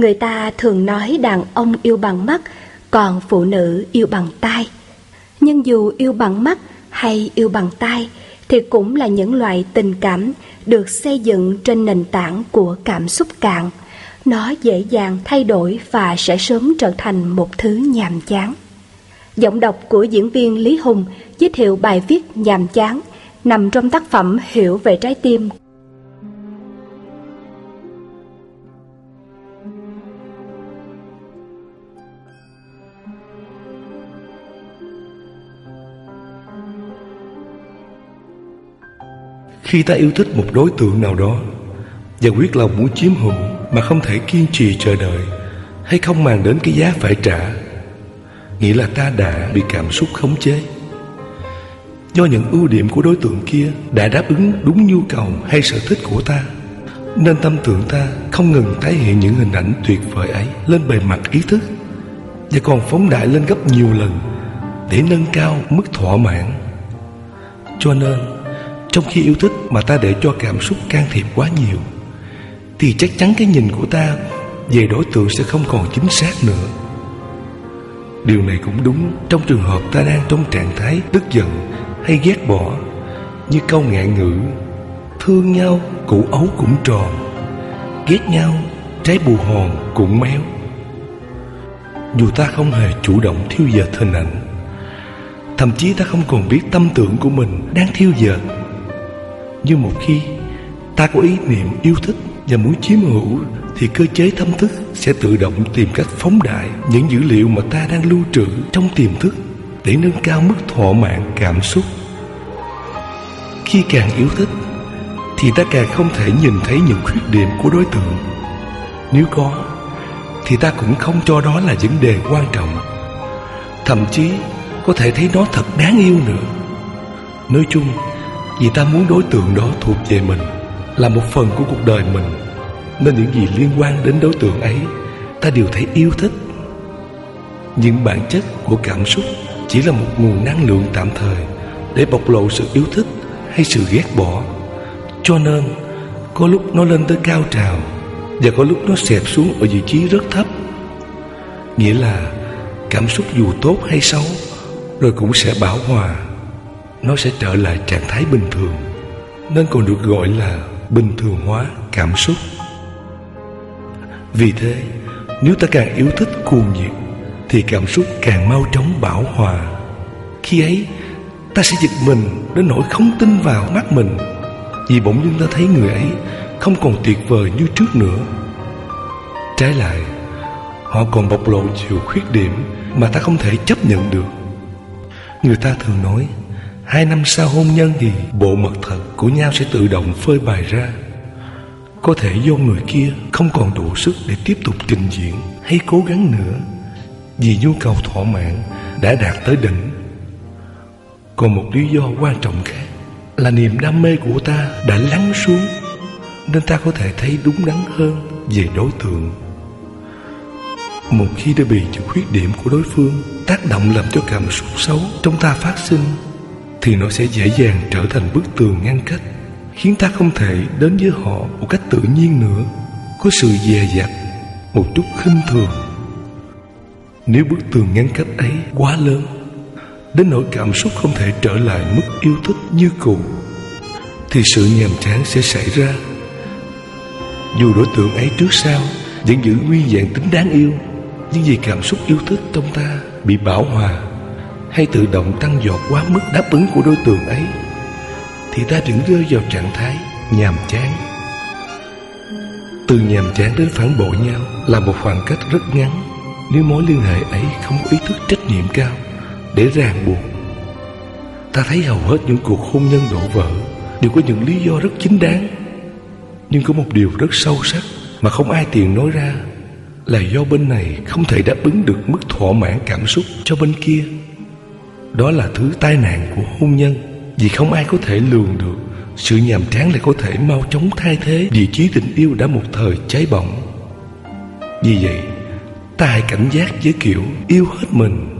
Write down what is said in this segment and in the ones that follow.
Người ta thường nói đàn ông yêu bằng mắt, còn phụ nữ yêu bằng tai. Nhưng dù yêu bằng mắt hay yêu bằng tai, thì cũng là những loại tình cảm được xây dựng trên nền tảng của cảm xúc cạn. Nó dễ dàng thay đổi và sẽ sớm trở thành một thứ nhàm chán. Giọng đọc của diễn viên Lý Hùng giới thiệu bài viết nhàm chán nằm trong tác phẩm Hiểu về trái tim Khi ta yêu thích một đối tượng nào đó Và quyết lòng muốn chiếm hữu Mà không thể kiên trì chờ đợi Hay không màng đến cái giá phải trả, Nghĩa là ta đã bị cảm xúc khống chế. Do những ưu điểm của đối tượng kia Đã đáp ứng đúng nhu cầu hay sở thích của ta, Nên tâm tưởng ta không ngừng tái hiện những hình ảnh tuyệt vời ấy Lên bề mặt ý thức Và còn phóng đại lên gấp nhiều lần Để nâng cao mức thỏa mãn. Cho nên trong khi yêu thích mà ta để cho cảm xúc can thiệp quá nhiều, Thì chắc chắn cái nhìn của ta về đối tượng sẽ không còn chính xác nữa. Điều này cũng đúng trong trường hợp ta đang trong trạng thái tức giận hay ghét bỏ, Như câu ngạn ngữ, Thương nhau, củ ấu cũng tròn, Ghét nhau, trái bù hòn cũng méo. Dù ta không hề chủ động thiêu dệt hình ảnh, Thậm chí ta không còn biết tâm tưởng của mình đang thiêu dệt nhưng một khi ta có ý niệm yêu thích và muốn chiếm hữu thì cơ chế tâm thức sẽ tự động tìm cách phóng đại những dữ liệu mà ta đang lưu trữ trong tiềm thức để nâng cao mức thỏa mãn cảm xúc. Khi càng yêu thích thì ta càng không thể nhìn thấy những khuyết điểm của đối tượng. Nếu có thì ta cũng không cho đó là vấn đề quan trọng. Thậm chí có thể thấy nó thật đáng yêu nữa. Nói chung, vì ta muốn đối tượng đó thuộc về mình, Là một phần của cuộc đời mình, Nên những gì liên quan đến đối tượng ấy, Ta đều thấy yêu thích. Nhưng bản chất của cảm xúc Chỉ là một nguồn năng lượng tạm thời Để bộc lộ sự yêu thích Hay sự ghét bỏ. Cho nên, Có lúc nó lên tới cao trào Và có lúc nó xẹp xuống ở vị trí rất thấp. Nghĩa là Cảm xúc dù tốt hay xấu Rồi cũng sẽ bảo hòa nó sẽ trở lại trạng thái bình thường, nên còn được gọi là bình thường hóa cảm xúc. Vì thế, nếu ta càng yêu thích cuồng nhiệt, thì cảm xúc càng mau chóng bảo hòa. Khi ấy, ta sẽ giật mình đến nỗi không tin vào mắt mình, vì bỗng dưng ta thấy người ấy không còn tuyệt vời như trước nữa. Trái lại, họ còn bộc lộ nhiều khuyết điểm mà ta không thể chấp nhận được. Người ta thường nói Hai năm sau hôn nhân thì bộ mặt thật của nhau sẽ tự động phơi bày ra. Có thể do người kia không còn đủ sức để tiếp tục trình diễn hay cố gắng nữa, Vì nhu cầu thỏa mãn đã đạt tới đỉnh. Còn một lý do quan trọng khác là niềm đam mê của ta đã lắng xuống, Nên ta có thể thấy đúng đắn hơn về đối tượng. Một khi đã bị những khuyết điểm của đối phương tác động làm cho cảm xúc xấu trong ta phát sinh thì nó sẽ dễ dàng trở thành bức tường ngăn cách, khiến ta không thể đến với họ một cách tự nhiên nữa, có sự dè dặt, một chút khinh thường. Nếu bức tường ngăn cách ấy quá lớn, đến nỗi cảm xúc không thể trở lại mức yêu thích như cũ, thì sự nhàm chán sẽ xảy ra. Dù đối tượng ấy trước sau vẫn giữ nguyên dạng tính đáng yêu, nhưng vì cảm xúc yêu thích trong ta bị bảo hòa hay tự động tăng dọt quá mức đáp ứng của đối tượng ấy, thì ta vẫn rơi vào trạng thái nhàm chán. Từ nhàm chán đến phản bội nhau là một khoảng cách rất ngắn nếu mối liên hệ ấy không có ý thức trách nhiệm cao để ràng buộc. Ta thấy hầu hết những cuộc hôn nhân đổ vỡ đều có những lý do rất chính đáng, nhưng có một điều rất sâu sắc mà không ai tiện nói ra là do bên này không thể đáp ứng được mức thỏa mãn cảm xúc cho bên kia đó là thứ tai nạn của hôn nhân. Vì không ai có thể lường được, Sự nhàm chán lại có thể mau chóng thay thế. Vị trí tình yêu đã một thời cháy bỏng. Vì vậy, Ta hãy cảnh giác với kiểu yêu hết mình.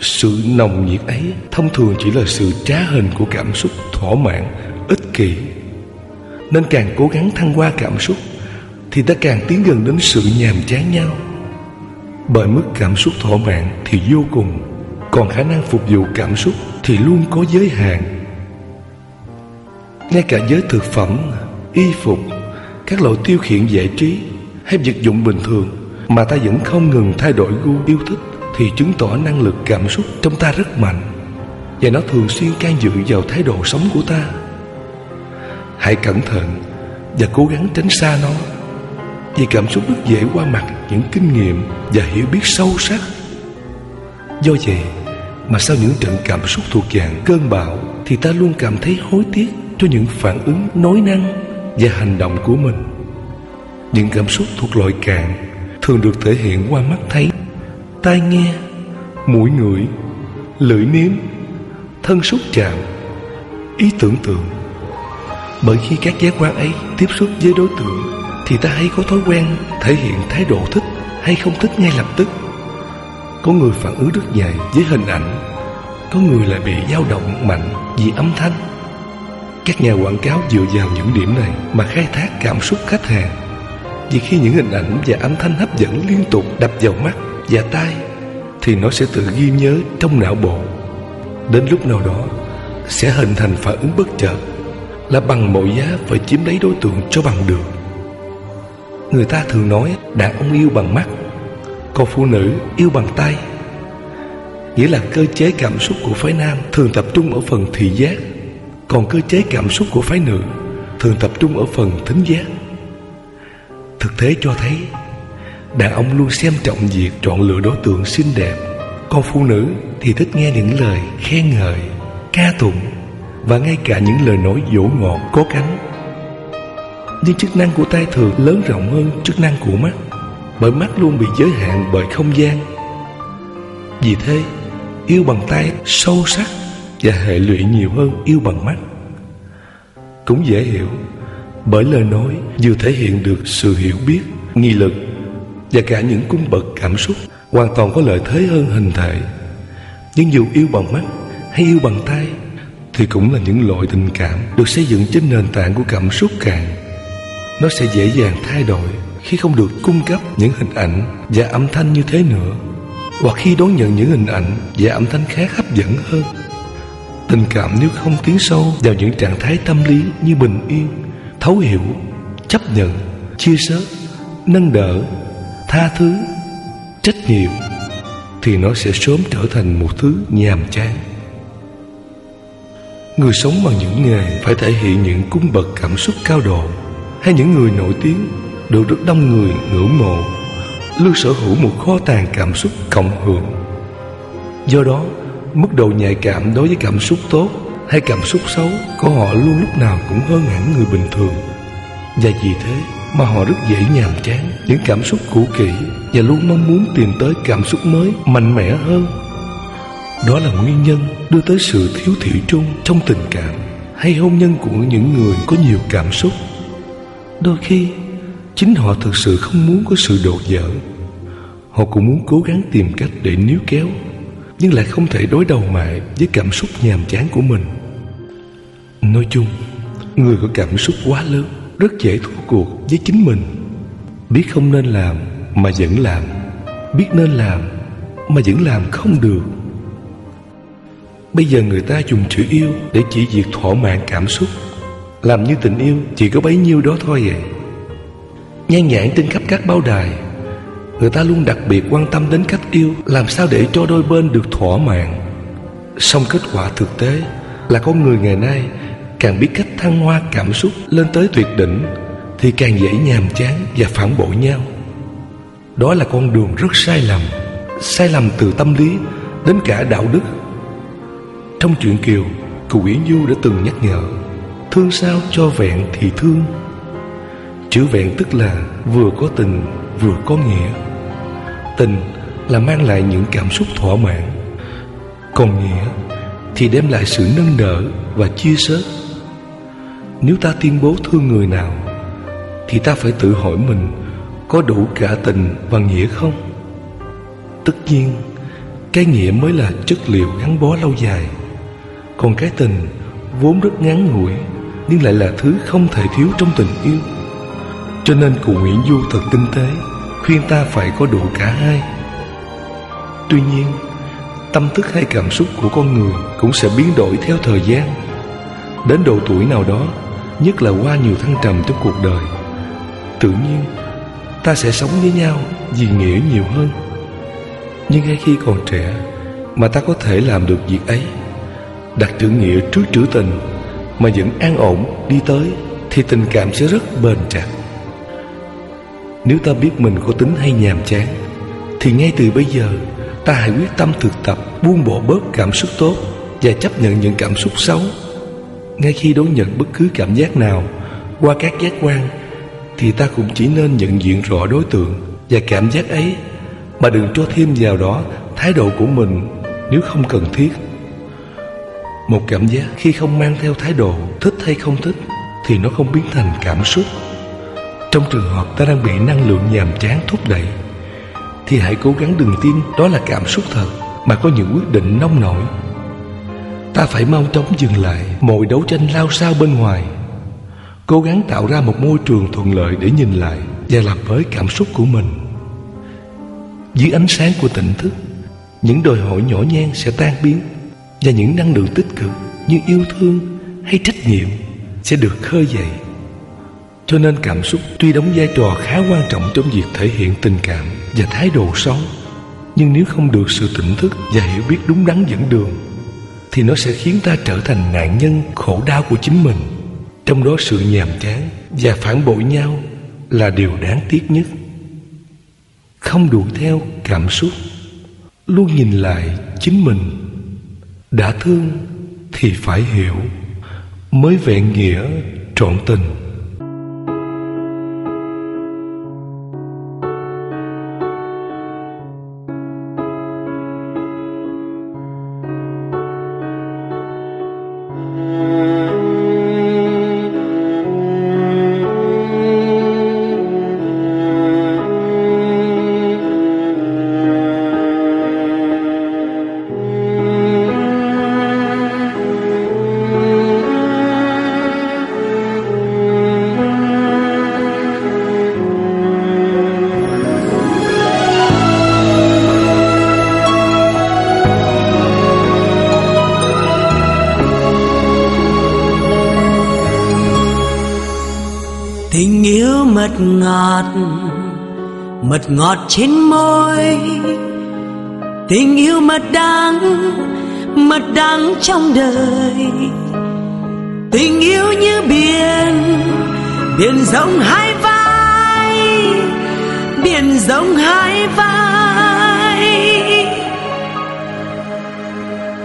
Sự nồng nhiệt ấy Thông thường chỉ là sự trá hình của cảm xúc thỏa mãn, Ích kỷ. Nên càng cố gắng thăng hoa cảm xúc, Thì ta càng tiến gần đến sự nhàm chán nhau. Bởi mức cảm xúc thỏa mãn thì vô cùng. Còn khả năng phục vụ cảm xúc thì luôn có giới hạn. Ngay cả giới thực phẩm, y phục, các loại tiêu khiển giải trí hay vật dụng bình thường Mà ta vẫn không ngừng thay đổi gu yêu thích Thì chứng tỏ năng lực cảm xúc trong ta rất mạnh Và nó thường xuyên can dự vào thái độ sống của ta. Hãy cẩn thận và cố gắng tránh xa nó Vì cảm xúc rất dễ qua mặt những kinh nghiệm và hiểu biết sâu sắc. Do vậy mà sau những trận cảm xúc thuộc dạng cơn bão, Thì ta luôn cảm thấy hối tiếc cho những phản ứng nói năng và hành động của mình. Những cảm xúc thuộc loại cạn Thường được thể hiện qua mắt thấy, Tai nghe, Mũi ngửi, Lưỡi nếm, Thân xúc chạm, Ý tưởng tượng. Bởi khi các giác quan ấy tiếp xúc với đối tượng, Thì ta hay có thói quen thể hiện thái độ thích hay không thích ngay lập tức. Có người phản ứng rất dài với hình ảnh. Có người lại bị dao động mạnh vì âm thanh. Các nhà quảng cáo dựa vào những điểm này mà khai thác cảm xúc khách hàng. Vì khi những hình ảnh và âm thanh hấp dẫn liên tục đập vào mắt và tai, Thì nó sẽ tự ghi nhớ trong não bộ. Đến lúc nào đó, sẽ hình thành phản ứng bất chợt, là bằng mọi giá phải chiếm lấy đối tượng cho bằng được. Người ta thường nói, đàn ông yêu bằng mắt. Còn phụ nữ yêu bằng tay. Nghĩa là cơ chế cảm xúc của phái nam thường tập trung ở phần thị giác Còn cơ chế cảm xúc của phái nữ thường tập trung ở phần thính giác. Thực tế cho thấy Đàn ông luôn xem trọng việc chọn lựa đối tượng xinh đẹp. Còn phụ nữ thì thích nghe những lời khen ngợi, ca tụng và ngay cả những lời nói dỗ ngọt có cánh. Nhưng chức năng của tai thường lớn rộng hơn chức năng của mắt, bởi mắt luôn bị giới hạn bởi không gian. Vì thế, yêu bằng tay sâu sắc và hệ lụy nhiều hơn yêu bằng mắt. Cũng dễ hiểu, bởi lời nói vừa thể hiện được sự hiểu biết, nghi lực và cả những cung bậc cảm xúc hoàn toàn có lợi thế hơn hình thể. Nhưng dù yêu bằng mắt hay yêu bằng tay thì cũng là những loại tình cảm được xây dựng trên nền tảng của cảm xúc cạn. Nó sẽ dễ dàng thay đổi khi không được cung cấp những hình ảnh và âm thanh như thế nữa, hoặc khi đón nhận những hình ảnh và âm thanh khác hấp dẫn hơn. Tình cảm nếu không tiến sâu vào những trạng thái tâm lý như bình yên, thấu hiểu, chấp nhận, chia sẻ, nâng đỡ, tha thứ, trách nhiệm, thì nó sẽ sớm trở thành một thứ nhàm chán. Người sống bằng những nghề phải thể hiện những cung bậc cảm xúc cao độ Hay những người nổi tiếng được rất đông người ngưỡng mộ. Luôn sở hữu một kho tàng cảm xúc cộng hưởng. Do đó, mức độ nhạy cảm đối với cảm xúc tốt hay cảm xúc xấu của họ luôn lúc nào cũng hơn hẳn người bình thường. Và vì thế mà họ rất dễ nhàm chán những cảm xúc cũ kỹ Và luôn mong muốn tìm tới cảm xúc mới mạnh mẽ hơn. Đó là nguyên nhân đưa tới sự thiếu thủy chung trong tình cảm hay hôn nhân của những người có nhiều cảm xúc. Đôi khi, chính họ thực sự không muốn có sự đột dở Họ cũng muốn cố gắng tìm cách để níu kéo, nhưng lại không thể đối đầu mại với cảm xúc nhàm chán của mình. Nói chung, người có cảm xúc quá lớn rất dễ thua cuộc với chính mình. Biết không nên làm mà vẫn làm, biết nên làm mà vẫn làm không được. Bây giờ người ta dùng chữ yêu để chỉ việc thỏa mãn cảm xúc Làm như tình yêu chỉ có bấy nhiêu đó thôi vậy Nhan nhãn trên khắp các báo đài. Người ta luôn đặc biệt quan tâm đến cách yêu, Làm sao để cho đôi bên được thỏa mãn. Song kết quả thực tế là con người ngày nay Càng biết cách thăng hoa cảm xúc lên tới tuyệt đỉnh Thì càng dễ nhàm chán và phản bội nhau. Đó là con đường rất sai lầm Sai lầm từ tâm lý đến cả đạo đức. Trong chuyện Kiều, Cụ Uyển Du đã từng nhắc nhở, Thương sao cho vẹn thì thương Chữ vẹn tức là Vừa có tình, vừa có nghĩa. Tình là mang lại những cảm xúc thỏa mãn. Còn nghĩa Thì đem lại sự nâng đỡ và chia sẻ Nếu ta tuyên bố thương người nào, Thì ta phải tự hỏi mình Có đủ cả tình và nghĩa không? Tất nhiên, Cái nghĩa mới là chất liệu gắn bó lâu dài. Còn cái tình vốn rất ngắn ngủi, Nhưng lại là thứ không thể thiếu trong tình yêu. Cho nên cụ Nguyễn Du thật tinh tế, Khuyên ta phải có đủ cả hai. Tuy nhiên, Tâm thức hay cảm xúc của con người Cũng sẽ biến đổi theo thời gian. Đến độ tuổi nào đó, Nhất là qua nhiều thăng trầm trong cuộc đời, Tự nhiên Ta sẽ sống với nhau vì nghĩa nhiều hơn. Nhưng ngay khi còn trẻ Mà ta có thể làm được việc ấy, Đặt chữ nghĩa trước trữ tình Mà vẫn an ổn đi tới Thì tình cảm sẽ rất bền chặt. Nếu ta biết mình có tính hay nhàm chán, Thì ngay từ bây giờ, Ta hãy quyết tâm thực tập, Buông bỏ bớt cảm xúc tốt Và chấp nhận những cảm xúc xấu. Ngay khi đón nhận bất cứ cảm giác nào Qua các giác quan, Thì ta cũng chỉ nên nhận diện rõ đối tượng Và cảm giác ấy, Mà đừng cho thêm vào đó Thái độ của mình nếu không cần thiết. Một cảm giác khi không mang theo thái độ, thích hay không thích, Thì nó không biến thành cảm xúc. Trong trường hợp ta đang bị năng lượng nhàm chán thúc đẩy, Thì hãy cố gắng đừng tin đó là cảm xúc thật, Mà có những quyết định nông nổi. Ta phải mau chóng dừng lại mọi đấu tranh lao sao bên ngoài. Cố gắng tạo ra một môi trường thuận lợi để nhìn lại Và làm với cảm xúc của mình. Dưới ánh sáng của tỉnh thức, Những đòi hỏi nhỏ nhen sẽ tan biến và những năng lượng tích cực như yêu thương hay trách nhiệm sẽ được khơi dậy. Cho nên cảm xúc tuy đóng vai trò khá quan trọng trong việc thể hiện tình cảm và thái độ sống, nhưng nếu không được sự tỉnh thức và hiểu biết đúng đắn dẫn đường, thì nó sẽ khiến ta trở thành nạn nhân khổ đau của chính mình. Trong đó sự nhàm chán và phản bội nhau là điều đáng tiếc nhất. Không đuổi theo cảm xúc, luôn nhìn lại chính mình đã thương thì phải hiểu mới vẹn nghĩa trọn tình Tình yêu mật ngọt mật ngọt trên môi. Tình yêu mật đắng mật đắng trong đời. Tình yêu như biển biển rộng hai vai, biển rộng hai vai.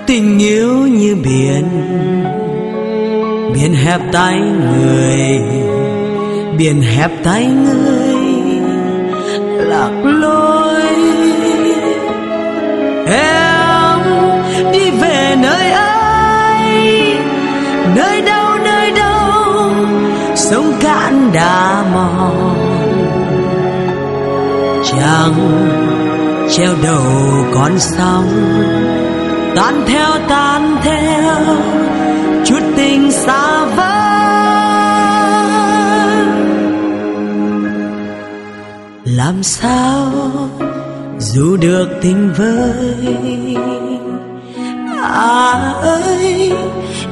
Tình yêu như biển biển hẹp tay người biển hẹp tay ngươi lạc lối em đi về nơi ấy, nơi đâu nơi đâu, sông cạn đã mòn chẳng treo đầu con sóng, tan theo ta. Làm sao dù được tình với à ơi,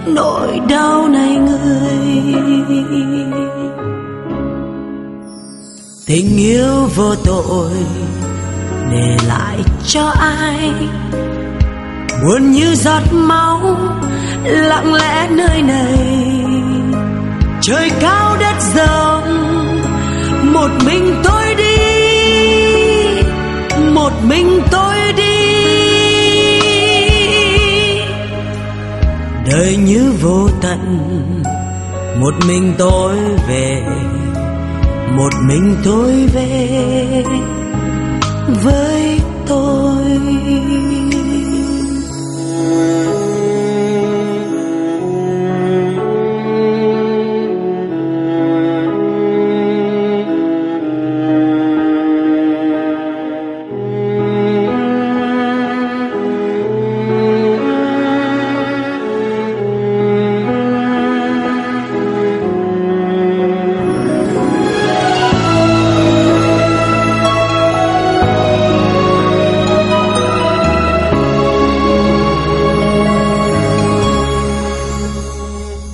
nỗi đau này người. Tình yêu vô tội, để lại cho ai? Buồn như giọt máu, lặng lẽ nơi này. Trời cao đất rộng, một mình tôi mình tôi đi. Đời như vô tận, một mình tôi về, một mình tôi về với tôi.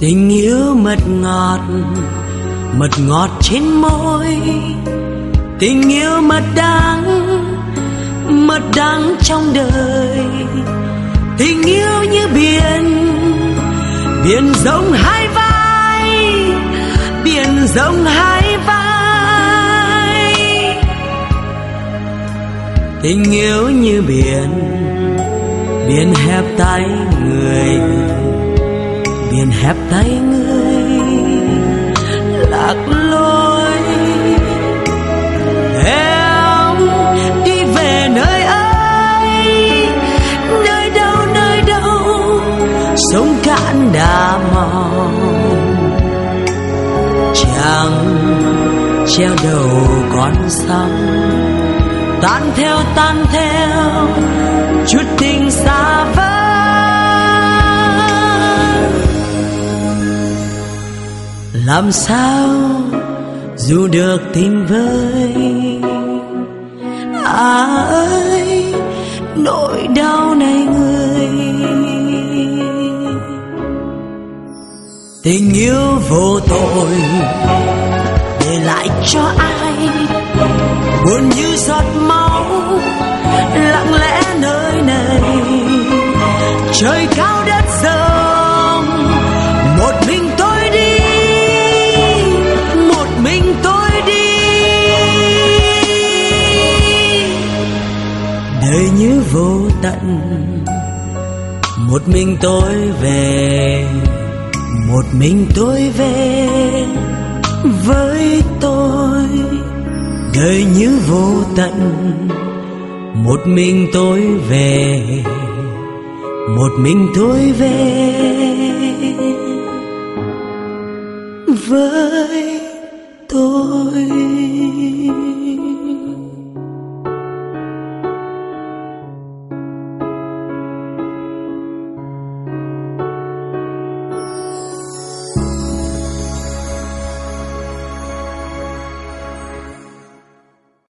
Tình yêu mật ngọt mật ngọt trên môi. Tình yêu mật đắng mật đắng trong đời. Tình yêu như biển biển rộng hai vai, biển rộng hai vai. Tình yêu như biển biển hẹp tay người biển hẹp tay người, lạc lối. Em đi về nơi ấy, nơi đâu nơi đâu sông cạn đã mòn. Chẳng treo đầu con sóng tan theo tan theo, chút tình xa vời. Làm sao dù được tìm với à ơi, nỗi đau này người. Tình yêu vô tội để lại cho ai? Buồn như giọt máu lặng lẽ nơi này. Trời cao đất rộng, một mình tôi đời như vô tận. Một mình tôi về, một mình tôi về. Với tôi đời như vô tận. Một mình tôi về, một mình tôi về. Với